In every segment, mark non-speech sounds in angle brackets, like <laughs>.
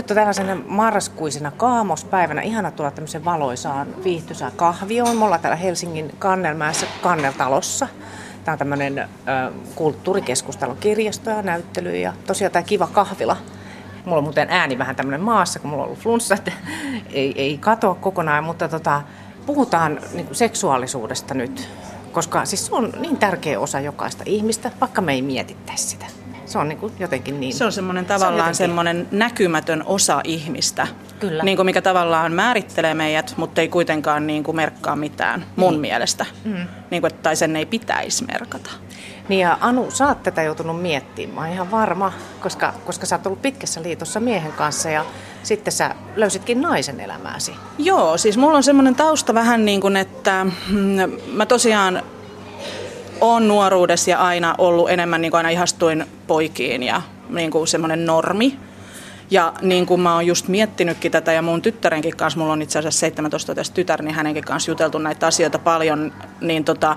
Nyt on tällaisena marraskuisena kaamospäivänä ihana tulla tämmöisen valoisaan viihtyisään kahvioon. Me ollaan täällä Helsingin Kannelmäessä Kanneltalossa. Tämä on tämmöinen ö, kirjasto ja näyttely ja tosiaan tämä kiva kahvila. Mulla on muuten ääni vähän tämmöinen maassa, kun mulla on ollut flunssa, että <laughs> ei, ei katoa kokonaan, mutta tota, puhutaan niin seksuaalisuudesta nyt, koska siis se on niin tärkeä osa jokaista ihmistä, vaikka me ei mietittäisi sitä. Se on niin kuin jotenkin niin. Se on semmoinen tavallaan jotenkin- semmoinen näkymätön osa ihmistä. Kyllä. Niin kuin mikä tavallaan määrittelee meidät, mutta ei kuitenkaan niin kuin merkkaa mitään mun Niin. mielestä. Mm. Niin kuin, tai sen ei pitäisi merkata. Niin ja Anu, sä oot tätä joutunut miettimään, mä oon ihan varma, koska, koska sä oot ollut pitkässä liitossa miehen kanssa ja sitten sä löysitkin naisen elämääsi. Joo, siis mulla on semmoinen tausta vähän niin kuin, että mm, mä tosiaan on nuoruudessa ja aina ollut enemmän niin kuin aina ihastuin poikiin ja niin kuin semmoinen normi. Ja niin kuin mä oon just miettinytkin tätä ja mun tyttärenkin kanssa, mulla on itse asiassa 17-vuotias tytär, niin hänenkin kanssa juteltu näitä asioita paljon, niin tota,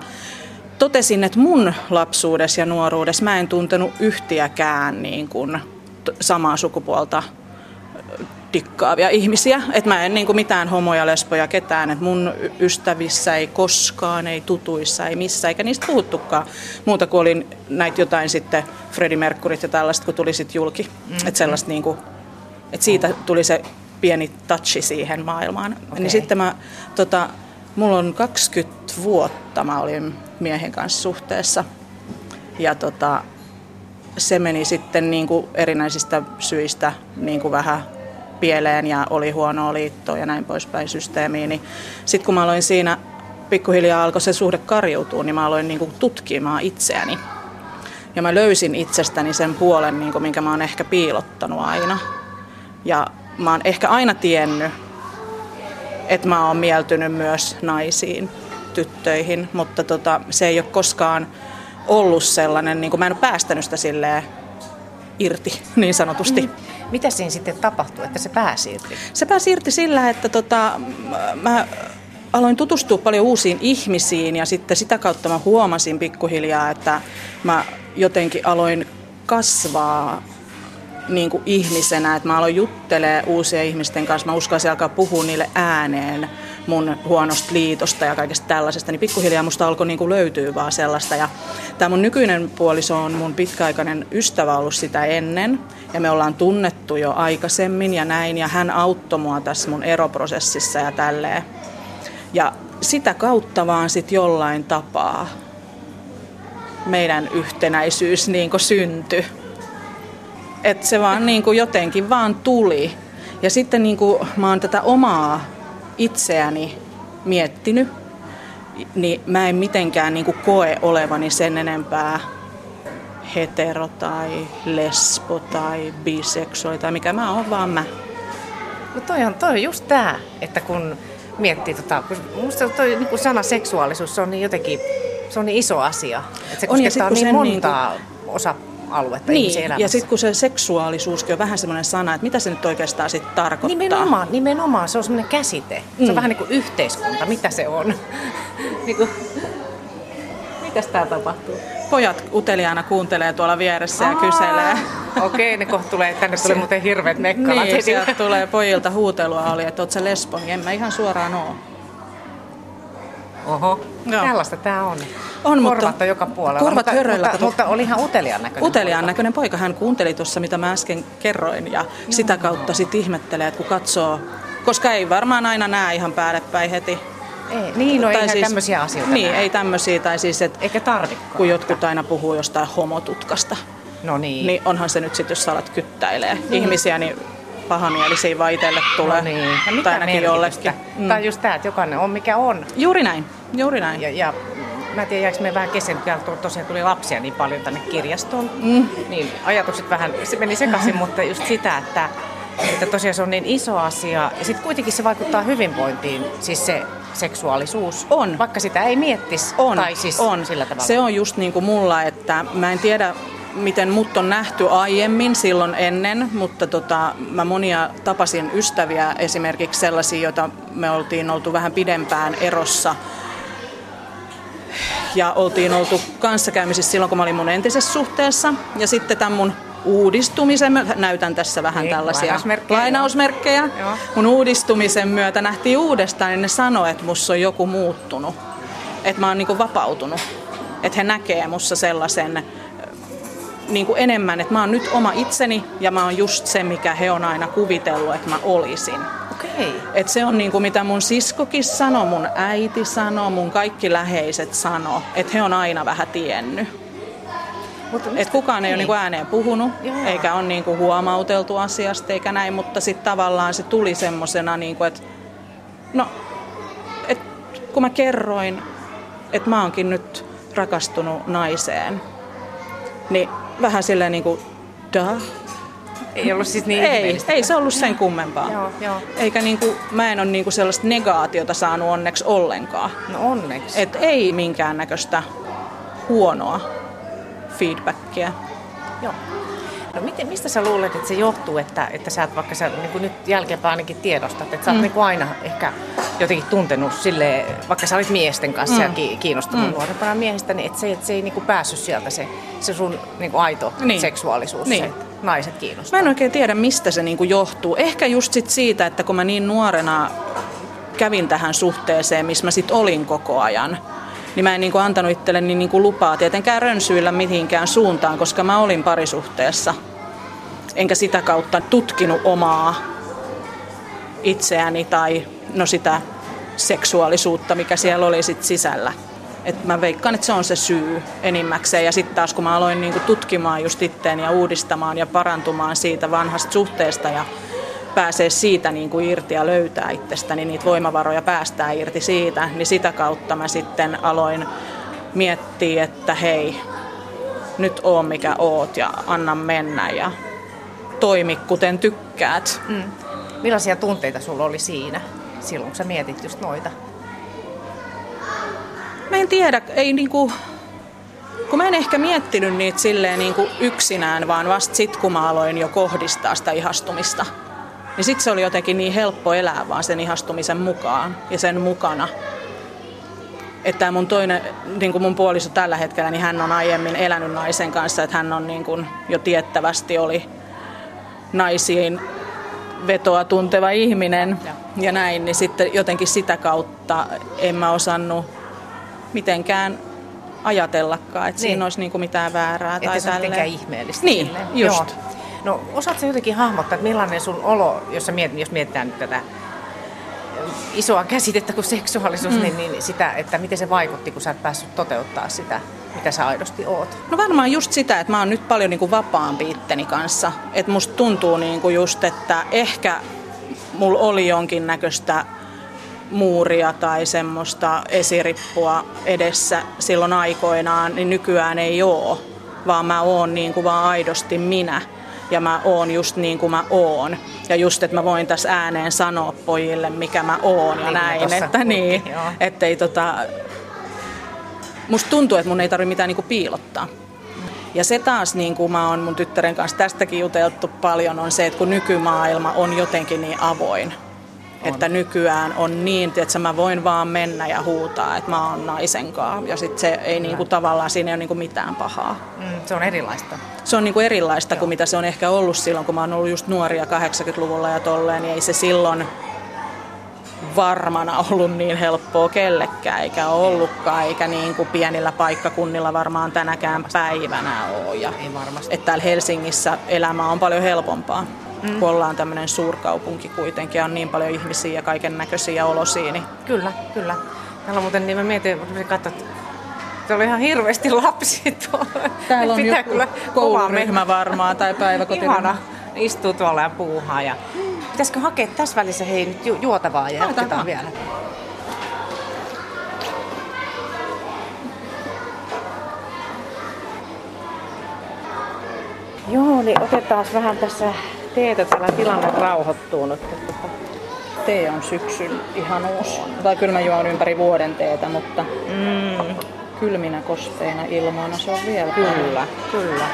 totesin, että mun lapsuudessa ja nuoruudessa mä en tuntenut yhtiäkään niin kuin samaa sukupuolta dikkaavia ihmisiä. Että mä en niin kuin mitään homoja, lesboja, ketään. Että mun ystävissä ei koskaan, ei tutuissa, ei missään, eikä niistä puhuttukaan. Muuta kuin olin näitä jotain sitten Freddie Mercuryt ja tällaista, kun tuli sitten julki. Mm-hmm. Että sellaista niin kuin, että siitä tuli se pieni touchi siihen maailmaan. Okay. Niin sitten mä, tota, mulla on 20 vuotta mä olin miehen kanssa suhteessa. Ja tota, se meni sitten niin kuin erinäisistä syistä niin kuin vähän pieleen ja oli huonoa liittoa ja näin poispäin systeemiin. Niin sitten kun mä aloin siinä, pikkuhiljaa alkoi se suhde karjuutua, niin mä aloin niin kuin tutkimaan itseäni. Ja mä löysin itsestäni sen puolen, niin kuin, minkä mä oon ehkä piilottanut aina. Ja mä oon ehkä aina tiennyt, että mä oon mieltynyt myös naisiin, tyttöihin, mutta tota, se ei ole koskaan ollut sellainen, niin kuin mä en ole päästänyt sitä silleen irti niin sanotusti. Mm. Mitä siinä sitten tapahtui, että se pääsi irti? Se pääsi irti sillä, että tota, mä aloin tutustua paljon uusiin ihmisiin ja sitten sitä kautta mä huomasin pikkuhiljaa, että mä jotenkin aloin kasvaa niin kuin ihmisenä, että mä aloin juttelee uusien ihmisten kanssa, mä uskalsin alkaa puhua niille ääneen mun huonosta liitosta ja kaikesta tällaisesta, niin pikkuhiljaa musta alkoi niin kuin löytyä vaan sellaista. Ja tämä mun nykyinen puoliso on mun pitkäaikainen ystävä ollut sitä ennen, ja me ollaan tunnettu jo aikaisemmin ja näin, ja hän auttoi mua tässä mun eroprosessissa ja tälleen. Ja sitä kautta vaan sit jollain tapaa meidän yhtenäisyys niin syntyi. Että se vaan niin kuin jotenkin vaan tuli. Ja sitten niin kuin mä oon tätä omaa itseäni miettinyt, niin mä en mitenkään niin kuin koe olevani sen enempää hetero tai lesbo tai biseksuaali tai mikä mä oon vaan mä. No toi on, toi on just tää, että kun miettii tota, kun musta toi niin kuin sana seksuaalisuus, se on niin jotenkin, se on niin iso asia. Että se On, ja sit kun niin montaa osa-aluetta ihmisen Niin, elämässä. ja sitten kun se seksuaalisuuskin on vähän semmoinen sana, että mitä se nyt oikeastaan sitten tarkoittaa. Nimenomaan, nimenomaan, se on semmoinen käsite. Se Mm. on vähän niin kuin yhteiskunta, mitä se on. Niin kuin, mitäs tää tapahtuu? Pojat uteliaana kuuntelee tuolla vieressä ja kyselee. Okei, ne kohta tulee, tänne tulee muuten hirveät mekkalat. Niin, sieltä tulee pojilta huutelua oli, että oot sä lesbo, niin en mä ihan suoraan oo. Oho, Joo. tällaista tää on. On, mutta- Korvat on joka puolella. korvat mutta, höröillä, mutta, mutta, oli ihan uteliaan näköinen. Uteliaan poika. näköinen poika, hän kuunteli tuossa, mitä mä äsken kerroin, ja sitä kautta sitten ihmettelee, että kun katsoo, koska ei varmaan aina näe ihan päälle päin heti. Ei, niin, no Tai siis, tämmöisiä asioita Niin, näe. ei tämmöisiä, tai siis, että Eikä tarvikaan. kun jotkut aina puhuu jostain homotutkasta, No niin. niin onhan se nyt sitten, jos sä alat kyttäilee ihmisiä, niin pahamielisiä vaan itselle tulee. no niin. Ja tai mitä ainakin merkitystä? jollekin. Mm. Tai just tämä, että jokainen on mikä on. Juuri näin, juuri näin. Ja, ja mä en tiedä, jääkö me vähän kesken, kun tosiaan tuli lapsia niin paljon tänne kirjastoon. Mm. Niin ajatukset vähän, se meni sekaisin, <laughs> mutta just sitä, että, että tosiaan se on niin iso asia. Ja sitten kuitenkin se vaikuttaa hyvinvointiin, siis se seksuaalisuus. On. Vaikka sitä ei miettisi. On, tai siis on. sillä tavalla. Se on just niin kuin mulla, että mä en tiedä, miten mut on nähty aiemmin silloin ennen, mutta tota, mä monia tapasin ystäviä, esimerkiksi sellaisia, joita me oltiin oltu vähän pidempään erossa. Ja oltiin oltu kanssakäymisissä silloin, kun mä olin mun entisessä suhteessa. Ja sitten tämän mun uudistumisen myötä, näytän tässä vähän Niin, tällaisia lainausmerkkejä, lainausmerkkejä. Joo. mun uudistumisen myötä nähtiin uudestaan, niin ne sanoi, että mussa on joku muuttunut. Että mä oon niinku vapautunut. Että he näkee mussa sellaisen äh, niinku enemmän, että mä oon nyt oma itseni ja mä oon just se, mikä he on aina kuvitellut, että mä olisin. Okei. Et se on niinku mitä mun siskokin sanoi, mun äiti sanoi, mun kaikki läheiset sanoi, että he on aina vähän tiennyt. Mutta Et kukaan ei ole Niin. niinku ääneen puhunut, Joo. eikä ole niinku huomauteltu asiasta eikä näin, mutta sitten tavallaan se tuli semmosena, niinku, että no, et, kun mä kerroin, että mä oonkin nyt rakastunut naiseen, niin vähän silleen niinku, da. Ei ollut siis niin Ei, ihmeellistä. ei se ollut sen kummempaa. Joo, joo. Eikä niinku, mä en ole niinku sellaista negaatiota saanut onneksi ollenkaan. No onneksi. Et ei minkäännäköistä huonoa feedbackia. Joo. No miten, mistä sä luulet, että se johtuu, että, että sä et vaikka sä niin kuin nyt jälkeenpäin ainakin tiedostat, että sä oot mm. niin kuin aina ehkä jotenkin tuntenut sille, vaikka sä olit miesten kanssa mm. ja ki- kiinnostunut mm. nuorempana miehistä, niin että se, että se ei niin kuin päässyt sieltä se, se sun niin kuin aito Niin. seksuaalisuus, Niin. se, että naiset kiinnostaa. Mä en oikein tiedä, mistä se niinku johtuu. Ehkä just sit siitä, että kun mä niin nuorena kävin tähän suhteeseen, missä mä sit olin koko ajan, niin mä en niinku antanut itselleni niinku lupaa tietenkään rönsyillä mihinkään suuntaan, koska mä olin parisuhteessa. Enkä sitä kautta tutkinut omaa itseäni tai no sitä seksuaalisuutta, mikä siellä oli sit sisällä. Et mä veikkaan, että se on se syy enimmäkseen. Ja sitten taas kun mä aloin niinku tutkimaan just itteeni ja uudistamaan ja parantumaan siitä vanhasta suhteesta ja pääsee siitä niinku irti ja löytää itsestäni niitä voimavaroja päästää irti siitä, niin sitä kautta mä sitten aloin miettiä, että hei, nyt oon mikä oot ja anna mennä ja toimi kuten tykkäät. Mm. Millaisia tunteita sulla oli siinä, silloin kun sä mietit just noita? Mä en tiedä, ei niinku, kun mä en ehkä miettinyt niitä silleen niinku yksinään, vaan vasta sit kun mä aloin jo kohdistaa sitä ihastumista. Niin sit se oli jotenkin niin helppo elää vaan sen ihastumisen mukaan ja sen mukana. Että mun toinen, niin kuin mun puoliso tällä hetkellä, niin hän on aiemmin elänyt naisen kanssa, että hän on niin kuin jo tiettävästi oli naisiin vetoa tunteva ihminen Joo. ja näin, niin sitten jotenkin sitä kautta en mä osannut mitenkään ajatellakaan, että niin. Siinä olisi niinku mitään väärää Että tai se on tälleen. ihmeellistä. Niin, silleen. just. Joo. No osaatko jotenkin hahmottaa, että millainen sun olo, jos, sä mietit, jos mietitään nyt tätä isoa käsitettä kuin seksuaalisuus, mm. niin, niin sitä, että miten se vaikutti, kun sä et päässyt toteuttaa sitä, mitä sä aidosti oot. No varmaan just sitä, että mä oon nyt paljon niinku vapaampi itteni kanssa. Että musta tuntuu niinku just, että ehkä mulla oli jonkinnäköistä muuria tai semmoista esirippua edessä silloin aikoinaan, niin nykyään ei oo, vaan mä oon niinku vaan aidosti minä ja mä oon just niin kuin mä oon. Ja just, että mä voin tässä ääneen sanoa pojille, mikä mä oon ja Niin, näin. Että niin, puhuttiin, joo. ettei tota, musta tuntuu, että mun ei tarvitse mitään niinku piilottaa. Ja se taas, niin kuin mä oon mun tyttären kanssa tästäkin juteltu paljon, on se, että kun nykymaailma on jotenkin niin avoin. On. Että nykyään on niin, että mä voin vaan mennä ja huutaa, että mä oon naisen kanssa. Ja sit se ei niinku, tavallaan, siinä ei ole niinku mitään pahaa. Mm, se on erilaista. Se on niinku erilaista kuin mitä se on ehkä ollut silloin, kun mä oon ollut just nuoria 80-luvulla ja tolleen, niin ei se silloin varmana ollut niin helppoa kellekään, eikä ollutkaan, eikä niin kuin pienillä paikkakunnilla varmaan tänäkään päivänä ole. Ja, Ei varmasti. että täällä Helsingissä elämä on paljon helpompaa, mm. kun ollaan tämmöinen suurkaupunki kuitenkin, ja on niin paljon ihmisiä ja kaiken näköisiä olosia. Niin Kyllä, kyllä. Täällä on muuten, niin mä mietin, katsoin, että Täällä on ihan hirveästi lapsia tuolla. täällä on Pitää joku kyllä kouluryhmä varmaan tai päiväkotiryhmä. Ihana. Istuu tuolla ja puuhaa. Ja... Pitäisikö hakea tässä välissä hei nyt ju- juotavaa ja Haetaan jatketaan vielä. Joo, niin otetaan vähän tässä teetä. Täällä tilanne rauhoittuu nyt. että tota- Tee on syksyn ihanuus. Tai kyllä mä juon ympäri vuoden teetä, mutta Mm, kylminä kosteina ilmoina se on vielä kyllä, kyllä.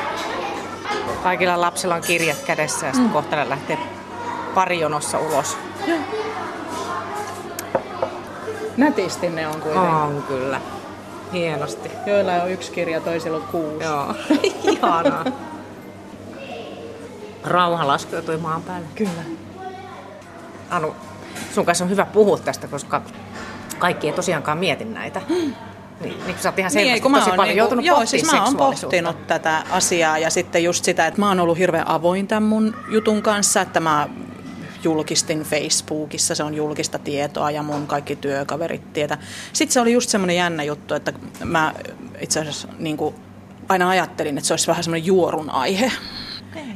Kaikilla lapsilla on kirjat kädessä ja sitten mm. kohta lähtee parijonossa ulos. Nätisti ne on kuitenkin. On kyllä. Hienosti. Joilla on yksi kirja, toisilla on kuusi. Joo. <laughs> Ihanaa. Rauha laskeutui maan päälle. Kyllä. Anu, sun kanssa on hyvä puhua tästä, koska kaikki ei tosiaankaan mieti näitä. Hmm. <gasps> Niin, niin sä oot ihan selvästi niin, kun tosi paljon niinku, joutunut joo, siis mä oon pohtinut tätä asiaa ja sitten just sitä, että mä oon ollut hirveän avoin tämän mun jutun kanssa, että mä julkistin Facebookissa, se on julkista tietoa ja mun kaikki työkaverit tietää. Sitten se oli just semmoinen jännä juttu, että mä itse asiassa niin kuin aina ajattelin, että se olisi vähän semmoinen juorun aihe.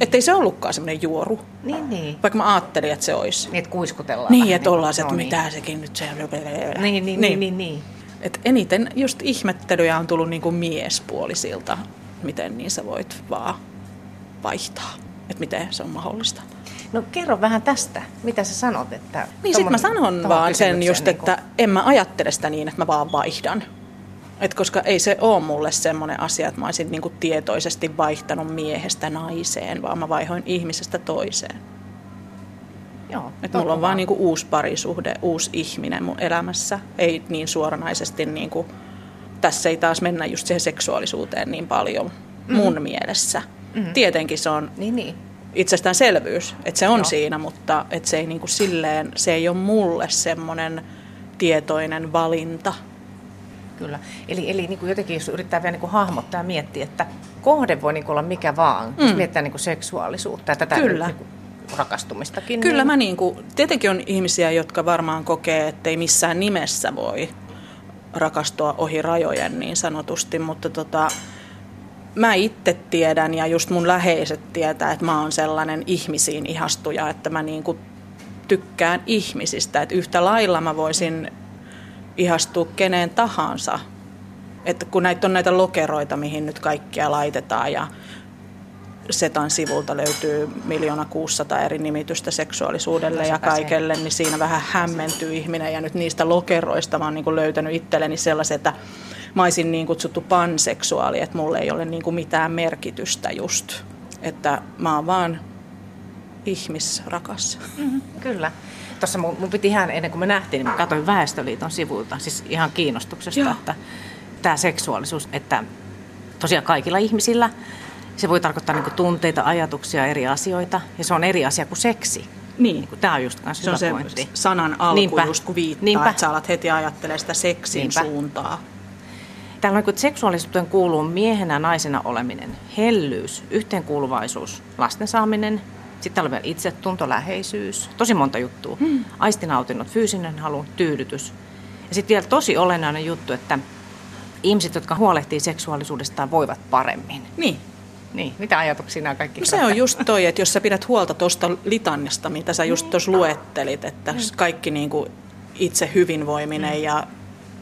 Että ei se ollutkaan semmoinen juoru. Niin, niin. Vaikka mä ajattelin, että se olisi. Niin, että kuiskutellaan. Niin, että niin ollaan se, että no, mitä niin. sekin nyt se... Niin, niin, niin. niin, niin, niin. Et eniten just ihmettelyjä on tullut niinku miespuolisilta, miten niin sä voit vaan vaihtaa. Että miten se on mahdollista. No kerro vähän tästä, mitä sä sanot. Että niin sit mä sanon vaan sen just, niin kuin... että en mä ajattele sitä niin, että mä vaan vaihdan. Et koska ei se ole mulle semmoinen asia, että mä olisin niinku tietoisesti vaihtanut miehestä naiseen, vaan mä vaihoin ihmisestä toiseen. Joo, että mulla on vaan niinku uusi parisuhde, uusi ihminen mun elämässä. Ei niin suoranaisesti, niinku, tässä ei taas mennä just siihen seksuaalisuuteen niin paljon mm-hmm. mun mielessä. Mm-hmm. Tietenkin se on niin, niin. Itsestäänselvyys, että se on Joo. siinä, mutta että se ei niinku silleen, se ei ole mulle semmoinen tietoinen valinta. Kyllä. Eli, eli niin kuin jotenkin, jos yrittää vielä niin kuin hahmottaa ja miettiä, että kohde voi niin kuin olla mikä vaan, mm. jos mietitään niin kuin seksuaalisuutta ja tätä Kyllä. Niin kuin rakastumistakin. Kyllä niin... mä niin kuin, tietenkin on ihmisiä, jotka varmaan kokee, että ei missään nimessä voi rakastua ohi rajojen niin sanotusti, mutta tota, mä itse tiedän ja just mun läheiset tietää, että mä oon sellainen ihmisiin ihastuja, että mä niin kuin tykkään ihmisistä, että yhtä lailla mä voisin ihastua keneen tahansa. Että kun näitä on näitä lokeroita, mihin nyt kaikkia laitetaan ja Setan sivulta löytyy miljoona 600 eri nimitystä seksuaalisuudelle ja kaikelle, niin siinä vähän hämmentyy ihminen. Ja nyt niistä lokeroista mä oon niin löytänyt itselleni sellaisen, että mä olisin niin kutsuttu panseksuaali, että mulle ei ole niin kuin mitään merkitystä just. Että mä oon vaan ihmisrakas. Mm-hmm, kyllä. Tuossa mun, mun piti ihan ennen kuin me nähtiin, niin mä katsoin Väestöliiton sivuilta, siis ihan kiinnostuksesta, Joo. että tämä seksuaalisuus, että tosiaan kaikilla ihmisillä se voi tarkoittaa niin tunteita, ajatuksia, eri asioita, ja se on eri asia kuin seksi. Niin. niin Tämä on just se on se pointti. sanan alku Niinpä. just kun viittaa, Niinpä. että sä alat heti ajattelemaan sitä seksin Niinpä. suuntaa. Täällä on, että seksuaalisuuteen kuuluu miehenä naisena oleminen, hellyys, yhteenkuuluvaisuus, lasten saaminen, sitten täällä on vielä itsetunto, läheisyys, tosi monta juttua. Hmm. Aistinautinnot, fyysinen halu, tyydytys. Ja sitten vielä tosi olennainen juttu, että ihmiset, jotka huolehtii seksuaalisuudestaan, voivat paremmin. Niin. Niin, mitä ajatuksia nämä kaikki? No se on just toi, että jos sä pidät huolta tuosta litannasta, mitä sä just tuossa luettelit, että mm. kaikki niin kuin itse hyvinvoiminen ja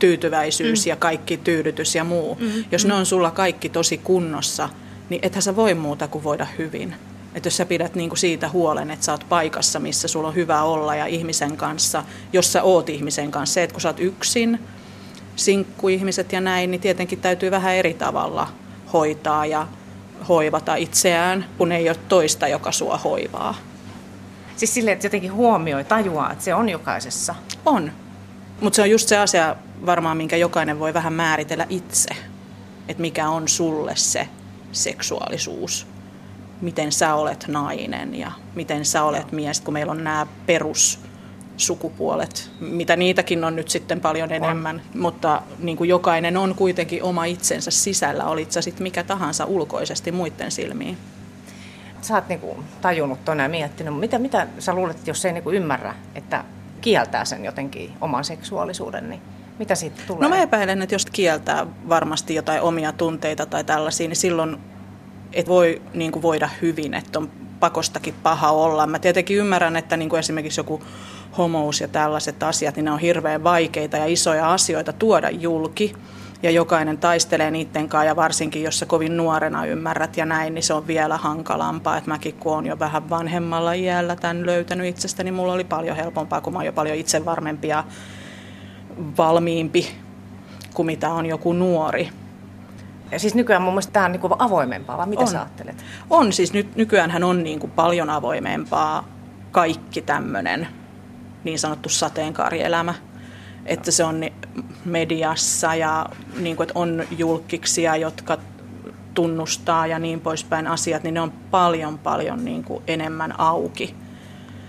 tyytyväisyys mm. ja kaikki tyydytys ja muu, mm. jos mm. ne on sulla kaikki tosi kunnossa, niin ethän sä voi muuta kuin voida hyvin. Että jos sä pidät niinku siitä huolen, että sä oot paikassa, missä sulla on hyvä olla ja ihmisen kanssa, jos sä oot ihmisen kanssa, se, että kun sä oot yksin, sinkkuihmiset ja näin, niin tietenkin täytyy vähän eri tavalla hoitaa ja hoivata itseään, kun ei ole toista, joka sua hoivaa. Siis silleen, että jotenkin huomioi, tajuaa, että se on jokaisessa. On. Mutta se on just se asia varmaan, minkä jokainen voi vähän määritellä itse. Että mikä on sulle se seksuaalisuus. Miten sä olet nainen ja miten sä olet mies, kun meillä on nämä perus sukupuolet, mitä niitäkin on nyt sitten paljon enemmän, on. mutta niin kuin jokainen on kuitenkin oma itsensä sisällä, olit sä sitten mikä tahansa ulkoisesti muiden silmiin. Sä oot niinku tajunnut tuonne ja miettinyt, mitä, mitä sä luulet, jos ei niinku ymmärrä, että kieltää sen jotenkin oman seksuaalisuuden, niin mitä siitä tulee? No mä epäilen, että jos kieltää varmasti jotain omia tunteita tai tällaisia, niin silloin et voi niin kuin voida hyvin, että on pakostakin paha olla. Mä tietenkin ymmärrän, että niin kuin esimerkiksi joku homous ja tällaiset asiat, niin ne on hirveän vaikeita ja isoja asioita tuoda julki. Ja jokainen taistelee niiden kanssa ja varsinkin jos sä kovin nuorena ymmärrät ja näin, niin se on vielä hankalampaa. Että mäkin kun olen jo vähän vanhemmalla iällä tämän löytänyt itsestäni, niin mulla oli paljon helpompaa, kun mä oon jo paljon itsevarmempi ja valmiimpi kuin mitä on joku nuori. Ja siis nykyään mun mielestä tämä on niin kuin avoimempaa, vai mitä on. sä ajattelet? On, siis nyt, nykyään on niin kuin paljon avoimempaa kaikki tämmöinen niin sanottu sateenkaarielämä. Että se on mediassa ja niin kuin, että on julkiksia, jotka tunnustaa ja niin poispäin asiat, niin ne on paljon paljon niin kuin enemmän auki.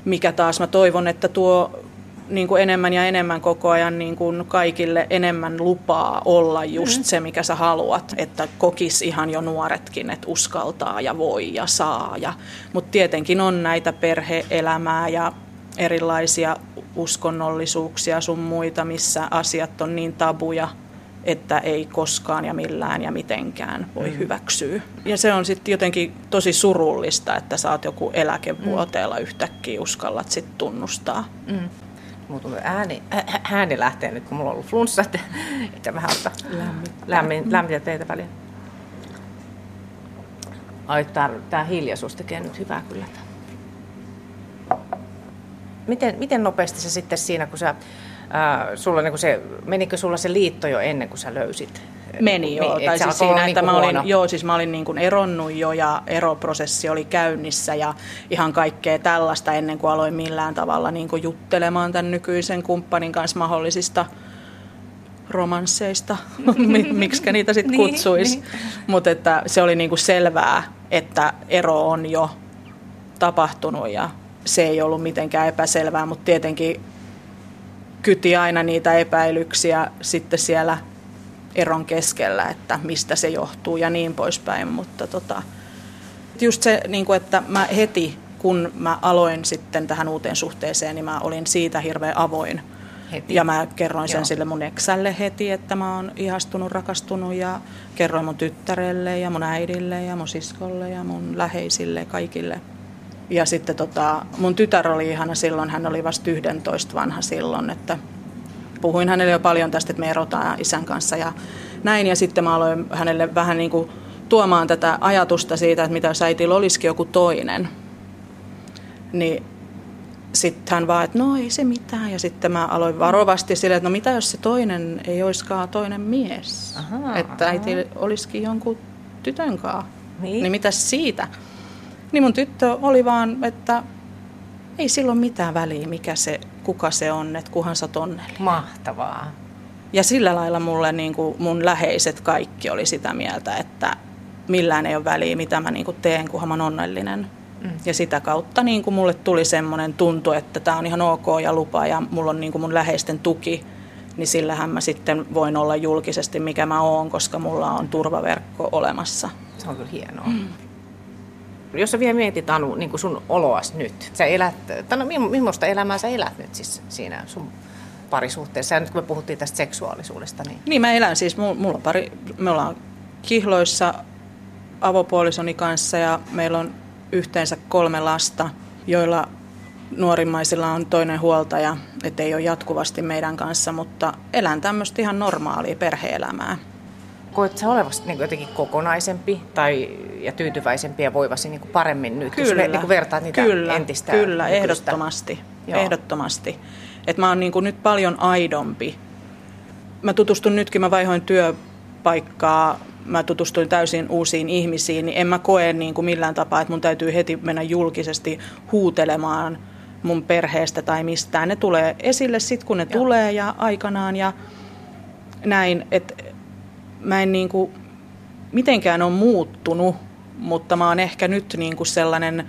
Mikä taas mä toivon, että tuo niin kuin enemmän ja enemmän koko ajan niin kuin kaikille enemmän lupaa olla just mm. se, mikä sä haluat. Että kokis ihan jo nuoretkin, että uskaltaa ja voi ja saa. Ja, mutta tietenkin on näitä perheelämää ja erilaisia uskonnollisuuksia sun muita, missä asiat on niin tabuja, että ei koskaan ja millään ja mitenkään voi mm. hyväksyä. Ja se on sitten jotenkin tosi surullista, että oot joku eläkevuoteella mm. yhtäkkiä uskallat sit tunnustaa. Mm. Mulla ääni, äh, ääni lähtee nyt, kun mulla on ollut flunssa, että, että vähän ottaa lämmin, lämmin, teitä väliin. Ai, tää, tää hiljaisuus tekee nyt hyvää kyllä. Miten, miten nopeasti se sitten siinä, kun sä Äh, sulla, niin se, menikö sulla se liitto jo ennen kuin sä löysit? Meni joo, niin, tai siis siinä, että niin mä olin, joo, siis mä olin niin kuin eronnut jo ja eroprosessi oli käynnissä ja ihan kaikkea tällaista ennen kuin aloin millään tavalla niin kuin juttelemaan tämän nykyisen kumppanin kanssa mahdollisista romansseista, <laughs> miksi niitä sitten niin, kutsuisi. Niin, niin. Mutta että se oli niinku selvää, että ero on jo tapahtunut ja se ei ollut mitenkään epäselvää, mutta tietenkin kyti aina niitä epäilyksiä sitten siellä eron keskellä, että mistä se johtuu ja niin poispäin. Mutta tota, just se, niin kuin, että mä heti kun mä aloin sitten tähän uuteen suhteeseen, niin mä olin siitä hirveän avoin. Heti. Ja mä kerroin sen Joo. sille mun eksälle heti, että mä oon ihastunut, rakastunut ja kerroin mun tyttärelle ja mun äidille ja mun siskolle ja mun läheisille kaikille – ja sitten tota, mun tytär oli ihana silloin, hän oli vasta 11 vanha silloin, että puhuin hänelle jo paljon tästä, että me erotaan isän kanssa ja näin. Ja sitten mä aloin hänelle vähän niin kuin tuomaan tätä ajatusta siitä, että mitä jos äitillä olisikin joku toinen. Niin sitten hän vaan, että no ei se mitään. Ja sitten mä aloin varovasti sille, että no mitä jos se toinen ei olisikaan toinen mies. Aha, että äiti olisikin jonkun tytön kanssa. Niin. niin mitä siitä? Niin mun tyttö oli vaan, että ei silloin mitään väliä, mikä se, kuka se on, että kuhan sä onnellinen. Mahtavaa. Ja sillä lailla mulle niin kuin mun läheiset kaikki oli sitä mieltä, että millään ei ole väliä, mitä mä niin kuin teen, kunhan mä onnellinen. Mm. Ja sitä kautta niin kuin mulle tuli semmoinen tuntu, että tämä on ihan ok ja lupa ja mulla on niin kuin mun läheisten tuki, niin sillähän mä sitten voin olla julkisesti mikä mä oon, koska mulla on turvaverkko olemassa. Se on kyllä hienoa. Mm. Jos sä vielä mietit Anu niin kuin sun oloas nyt, sä elät, tai no, millaista elämää sä elät nyt siis siinä sun parisuhteessa? Ja nyt kun me puhuttiin tästä seksuaalisuudesta. Niin, niin mä elän siis, mulla on pari, me ollaan kihloissa avopuolisoni kanssa ja meillä on yhteensä kolme lasta, joilla nuorimmaisilla on toinen huoltaja, ettei ole jatkuvasti meidän kanssa, mutta elän tämmöistä ihan normaalia perheelämää koet sä olevasi niin jotenkin kokonaisempi tai, ja tyytyväisempi ja voivasi niin paremmin nyt, kyllä, jos niin vertaat niitä kyllä, entistä Kyllä, nykyistä. ehdottomasti. Joo. ehdottomasti. Et mä oon niin nyt paljon aidompi. Mä tutustun nytkin, mä vaihoin työpaikkaa, mä tutustuin täysin uusiin ihmisiin, niin en mä koe niin kuin millään tapaa, että mun täytyy heti mennä julkisesti huutelemaan mun perheestä tai mistään. Ne tulee esille sitten, kun ne Joo. tulee ja aikanaan ja näin, että mä en niin kuin mitenkään ole muuttunut, mutta mä oon ehkä nyt niin kuin sellainen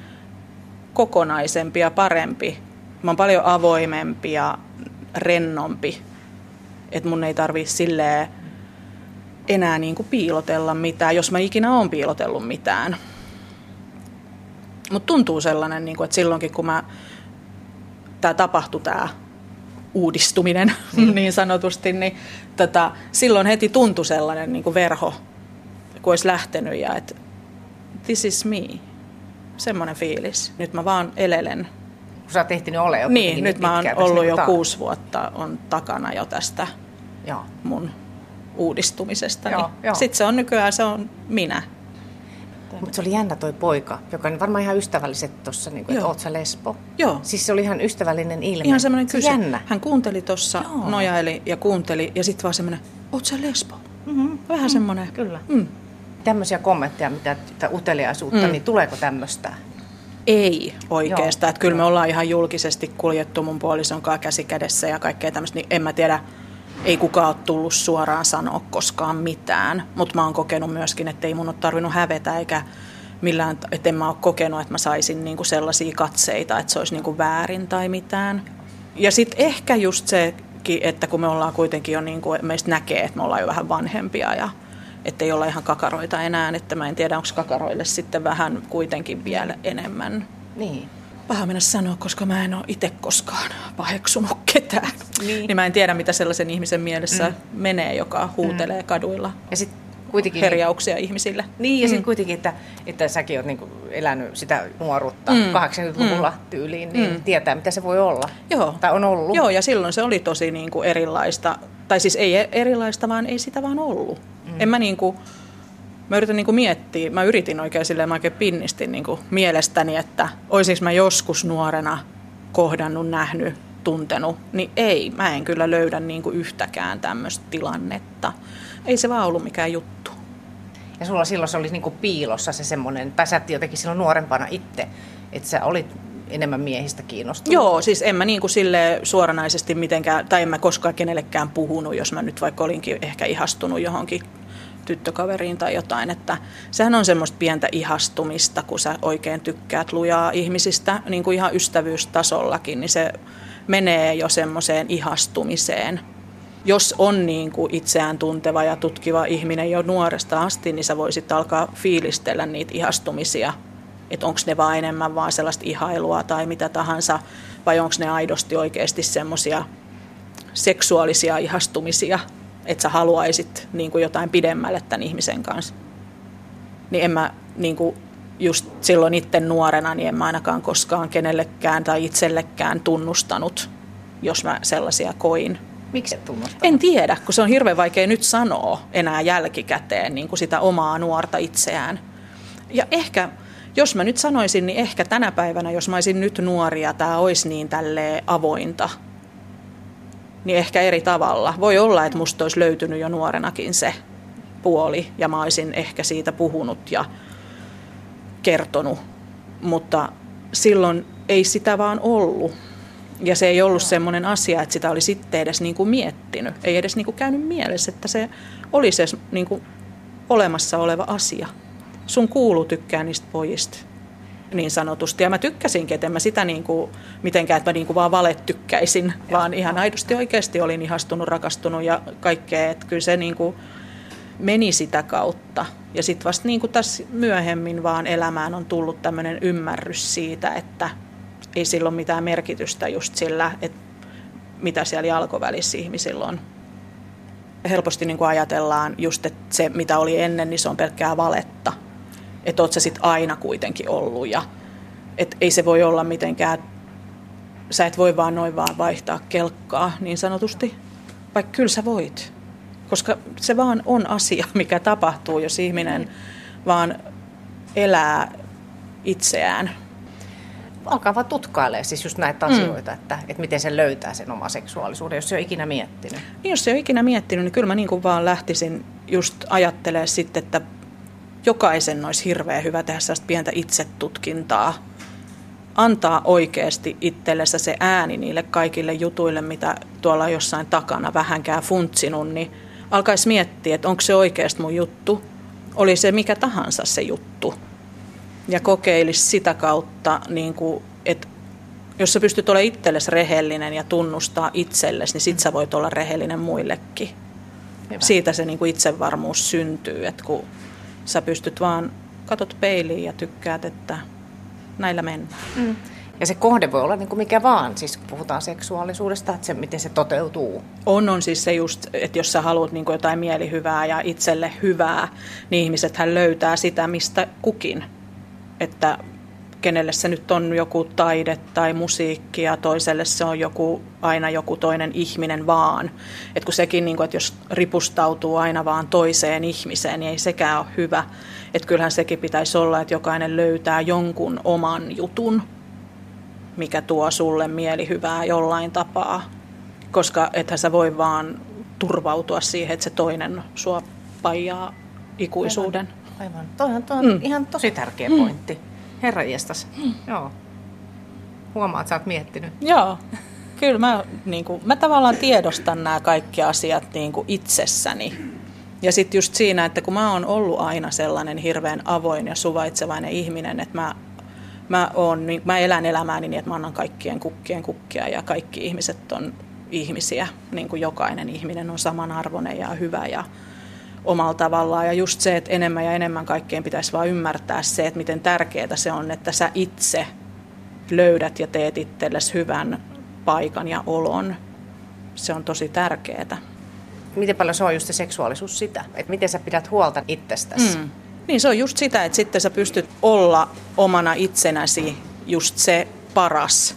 kokonaisempi ja parempi. Mä oon paljon avoimempi ja rennompi. Että mun ei tarvi silleen enää niin kuin piilotella mitään, jos mä ikinä oon piilotellut mitään. Mutta tuntuu sellainen, niin kuin, että silloinkin kun mä, tämä tapahtui tämä uudistuminen mm. <laughs> niin sanotusti, niin tota, silloin heti tuntui sellainen niin kuin verho, kun olisi lähtenyt ja että this is me. Semmoinen fiilis. Nyt mä vaan elelen. Kun sä oot ehtinyt ole jo Niin, nyt mä oon ollut niin jo kuusi vuotta on takana jo tästä Joo. mun uudistumisesta. Sitten se on nykyään se on minä. Mutta se oli jännä toi poika, joka on varmaan ihan ystävälliset tuossa, niin että oot sä lesbo? Joo. Siis se oli ihan ystävällinen ilme. Ihan semmoinen kysy. Jännä. Hän kuunteli tuossa, nojaili ja kuunteli ja sitten vaan semmoinen, oot sä lesbo? Mm-hmm. Vähän mm, semmoinen. Kyllä. Mm. Tämmöisiä kommentteja, mitä uteliaisuutta, mm. niin tuleeko tämmöistä? Ei oikeastaan. Että kyllä me ollaan ihan julkisesti kuljettu mun puolison kanssa käsi kädessä ja kaikkea tämmöistä, niin en mä tiedä, ei kukaan ole tullut suoraan sanoa koskaan mitään, mutta mä oon kokenut myöskin, että ei mun ole tarvinnut hävetä eikä millään, että en mä ole kokenut, että mä saisin niinku sellaisia katseita, että se olisi niinku väärin tai mitään. Ja sitten ehkä just sekin, että kun me ollaan kuitenkin jo, niinku, meistä näkee, että me ollaan jo vähän vanhempia ja ettei olla ihan kakaroita enää, että mä en tiedä, onko kakaroille sitten vähän kuitenkin vielä enemmän. Niin. Paha mennä sanoa, koska mä en ole itse koskaan paheksunut ketään. Niin. niin mä en tiedä, mitä sellaisen ihmisen mielessä mm. menee, joka huutelee mm. kaduilla Ja sitten kuitenkin... herjauksia ihmisille. Niin, ja sitten mm. kuitenkin, että, että säkin oot niinku elänyt sitä nuoruutta mm. 80-luvulla mm. tyyliin, niin mm. tietää, mitä se voi olla. Joo. Tai on ollut. Joo, ja silloin se oli tosi niinku erilaista. Tai siis ei erilaista, vaan ei sitä vaan ollut. Mm. En mä niinku... Mä yritän niinku miettiä, mä yritin oikein silleen, mä oikein pinnistin niinku mielestäni, että olisinko mä joskus nuorena kohdannut, nähnyt, tuntenut, niin ei, mä en kyllä löydä niinku yhtäkään tämmöistä tilannetta. Ei se vaan ollut mikään juttu. Ja sulla silloin se oli niinku piilossa se semmoinen, tai sä jotenkin silloin nuorempana itse, että sä olit enemmän miehistä kiinnostunut. Joo, siis en mä niin kuin sille suoranaisesti mitenkään, tai en mä koskaan kenellekään puhunut, jos mä nyt vaikka olinkin ehkä ihastunut johonkin tyttökaveriin tai jotain, että sehän on semmoista pientä ihastumista, kun sä oikein tykkäät lujaa ihmisistä, niin kuin ihan ystävyystasollakin, niin se menee jo semmoiseen ihastumiseen. Jos on niin kuin itseään tunteva ja tutkiva ihminen jo nuoresta asti, niin sä voisit alkaa fiilistellä niitä ihastumisia, että onko ne vaan enemmän vaan sellaista ihailua tai mitä tahansa, vai onko ne aidosti oikeasti semmoisia seksuaalisia ihastumisia, että sä haluaisit niin kuin jotain pidemmälle tämän ihmisen kanssa. Niin en mä niin kuin just silloin itse nuorena, niin en mä ainakaan koskaan kenellekään tai itsellekään tunnustanut, jos mä sellaisia koin. Miksi et tunnustanut? En tiedä, kun se on hirveän vaikea nyt sanoa enää jälkikäteen niin kuin sitä omaa nuorta itseään. Ja ehkä, jos mä nyt sanoisin, niin ehkä tänä päivänä, jos mä olisin nyt nuoria, tämä olisi niin tälleen avointa niin ehkä eri tavalla. Voi olla, että musta olisi löytynyt jo nuorenakin se puoli ja mä olisin ehkä siitä puhunut ja kertonut, mutta silloin ei sitä vaan ollut. Ja se ei ollut semmoinen asia, että sitä olisi sitten edes niin kuin miettinyt. Ei edes niin kuin käynyt mielessä, että se olisi edes niin kuin olemassa oleva asia. Sun kuuluu tykkää niistä pojista niin sanotusti. Ja mä tykkäsinkin, että en mä sitä niin kuin, mitenkään, että mä niin kuin vaan valet tykkäisin, ja. vaan ihan aidosti oikeasti olin ihastunut, rakastunut ja kaikkea. Että kyllä se niin kuin meni sitä kautta. Ja sitten vasta niin kuin tässä myöhemmin vaan elämään on tullut tämmöinen ymmärrys siitä, että ei sillä ole mitään merkitystä just sillä, että mitä siellä jalkovälissä ihmisillä on. Helposti niin kuin ajatellaan just, että se mitä oli ennen, niin se on pelkkää valetta että oot sä sit aina kuitenkin ollut ja et ei se voi olla mitenkään, sä et voi vaan noin vaan vaihtaa kelkkaa niin sanotusti, vaikka kyllä sä voit. Koska se vaan on asia, <laughs> mikä tapahtuu, jos ihminen mm. vaan elää itseään. Alkaa vaan tutkailemaan siis just näitä mm. asioita, mm. että, että miten se löytää sen oma seksuaalisuuden, jos se on ikinä miettinyt. Niin, jos se on ikinä miettinyt, niin kyllä mä niin kuin vaan lähtisin just ajattelemaan sitten, että jokaisen olisi hirveän hyvä tehdä sellaista pientä itsetutkintaa, antaa oikeasti itsellensä se ääni niille kaikille jutuille, mitä tuolla jossain takana vähänkään funtsinut, niin alkaisi miettiä, että onko se oikeasti mun juttu, oli se mikä tahansa se juttu. Ja kokeilisi sitä kautta, niin kuin, että jos sä pystyt olemaan itsellesi rehellinen ja tunnustaa itsellesi, niin sit sä voit olla rehellinen muillekin. Hyvä. Siitä se niin kuin itsevarmuus syntyy, että kun sä pystyt vaan, katot peiliin ja tykkäät, että näillä mennään. Mm. Ja se kohde voi olla niin kuin mikä vaan, siis kun puhutaan seksuaalisuudesta, että se, miten se toteutuu. On, on siis se just, että jos sä haluat niin kuin jotain mielihyvää ja itselle hyvää, niin ihmiset hän löytää sitä, mistä kukin. Että kenelle se nyt on joku taide tai musiikki ja toiselle se on joku, aina joku toinen ihminen vaan. Et kun sekin, niin kuin, että jos ripustautuu aina vaan toiseen ihmiseen, niin ei sekään ole hyvä. Että kyllähän sekin pitäisi olla, että jokainen löytää jonkun oman jutun, mikä tuo sulle mielihyvää jollain tapaa. Koska ethän sä voi vaan turvautua siihen, että se toinen sua paijaa ikuisuuden. Aivan. Aivan. Toi on, toi on mm. ihan tosi tärkeä pointti. Mm. Herra jestas. Mm. Joo. Huomaa, että sä oot miettinyt. Joo. Kyllä mä, niin kuin, mä tavallaan tiedostan nämä kaikki asiat niin kuin itsessäni. Ja sitten just siinä, että kun mä oon ollut aina sellainen hirveän avoin ja suvaitsevainen ihminen, että mä, mä, oon, niin, mä elän elämääni niin, että mä annan kaikkien kukkien kukkia ja kaikki ihmiset on ihmisiä, niin kuin jokainen ihminen on samanarvoinen ja hyvä ja omalla tavallaan. Ja just se, että enemmän ja enemmän kaikkeen pitäisi vaan ymmärtää se, että miten tärkeää se on, että sä itse löydät ja teet itsellesi hyvän paikan ja olon. Se on tosi tärkeää. Miten paljon se on just se seksuaalisuus sitä? Että miten sä pidät huolta itsestäsi? Mm. Niin se on just sitä, että sitten sä pystyt olla omana itsenäsi just se paras,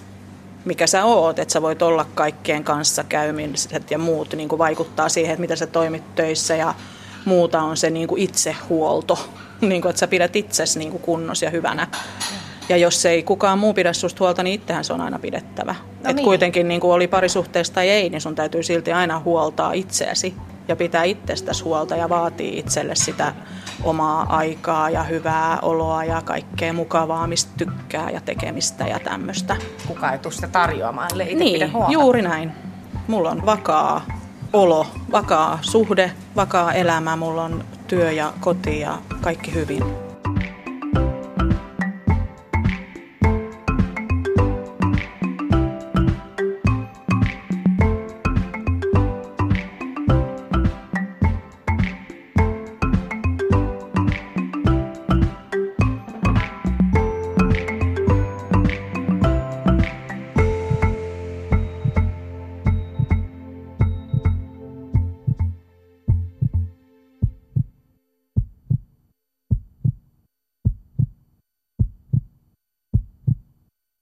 mikä sä oot, että sä voit olla kaikkien kanssa käymiset ja muut niin kuin vaikuttaa siihen, että miten sä toimit töissä ja muuta on se niin kuin itsehuolto, <laughs> niin kuin, että sä pidät itsesi niin kuin kunnossa ja hyvänä. Ja jos ei kukaan muu pidä susta huolta, niin itsehän se on aina pidettävä. No Et niin. kuitenkin niin kuin oli parisuhteesta tai ei, niin sun täytyy silti aina huoltaa itseäsi ja pitää itsestäsi huolta ja vaatii itselle sitä omaa aikaa ja hyvää oloa ja kaikkea mukavaa, mistä tykkää ja tekemistä ja tämmöistä. Kuka ei tule sitä tarjoamaan, ellei niin, pidä huolta. juuri näin. Mulla on vakaa olo, vakaa suhde, vakaa elämä, mulla on työ ja koti ja kaikki hyvin.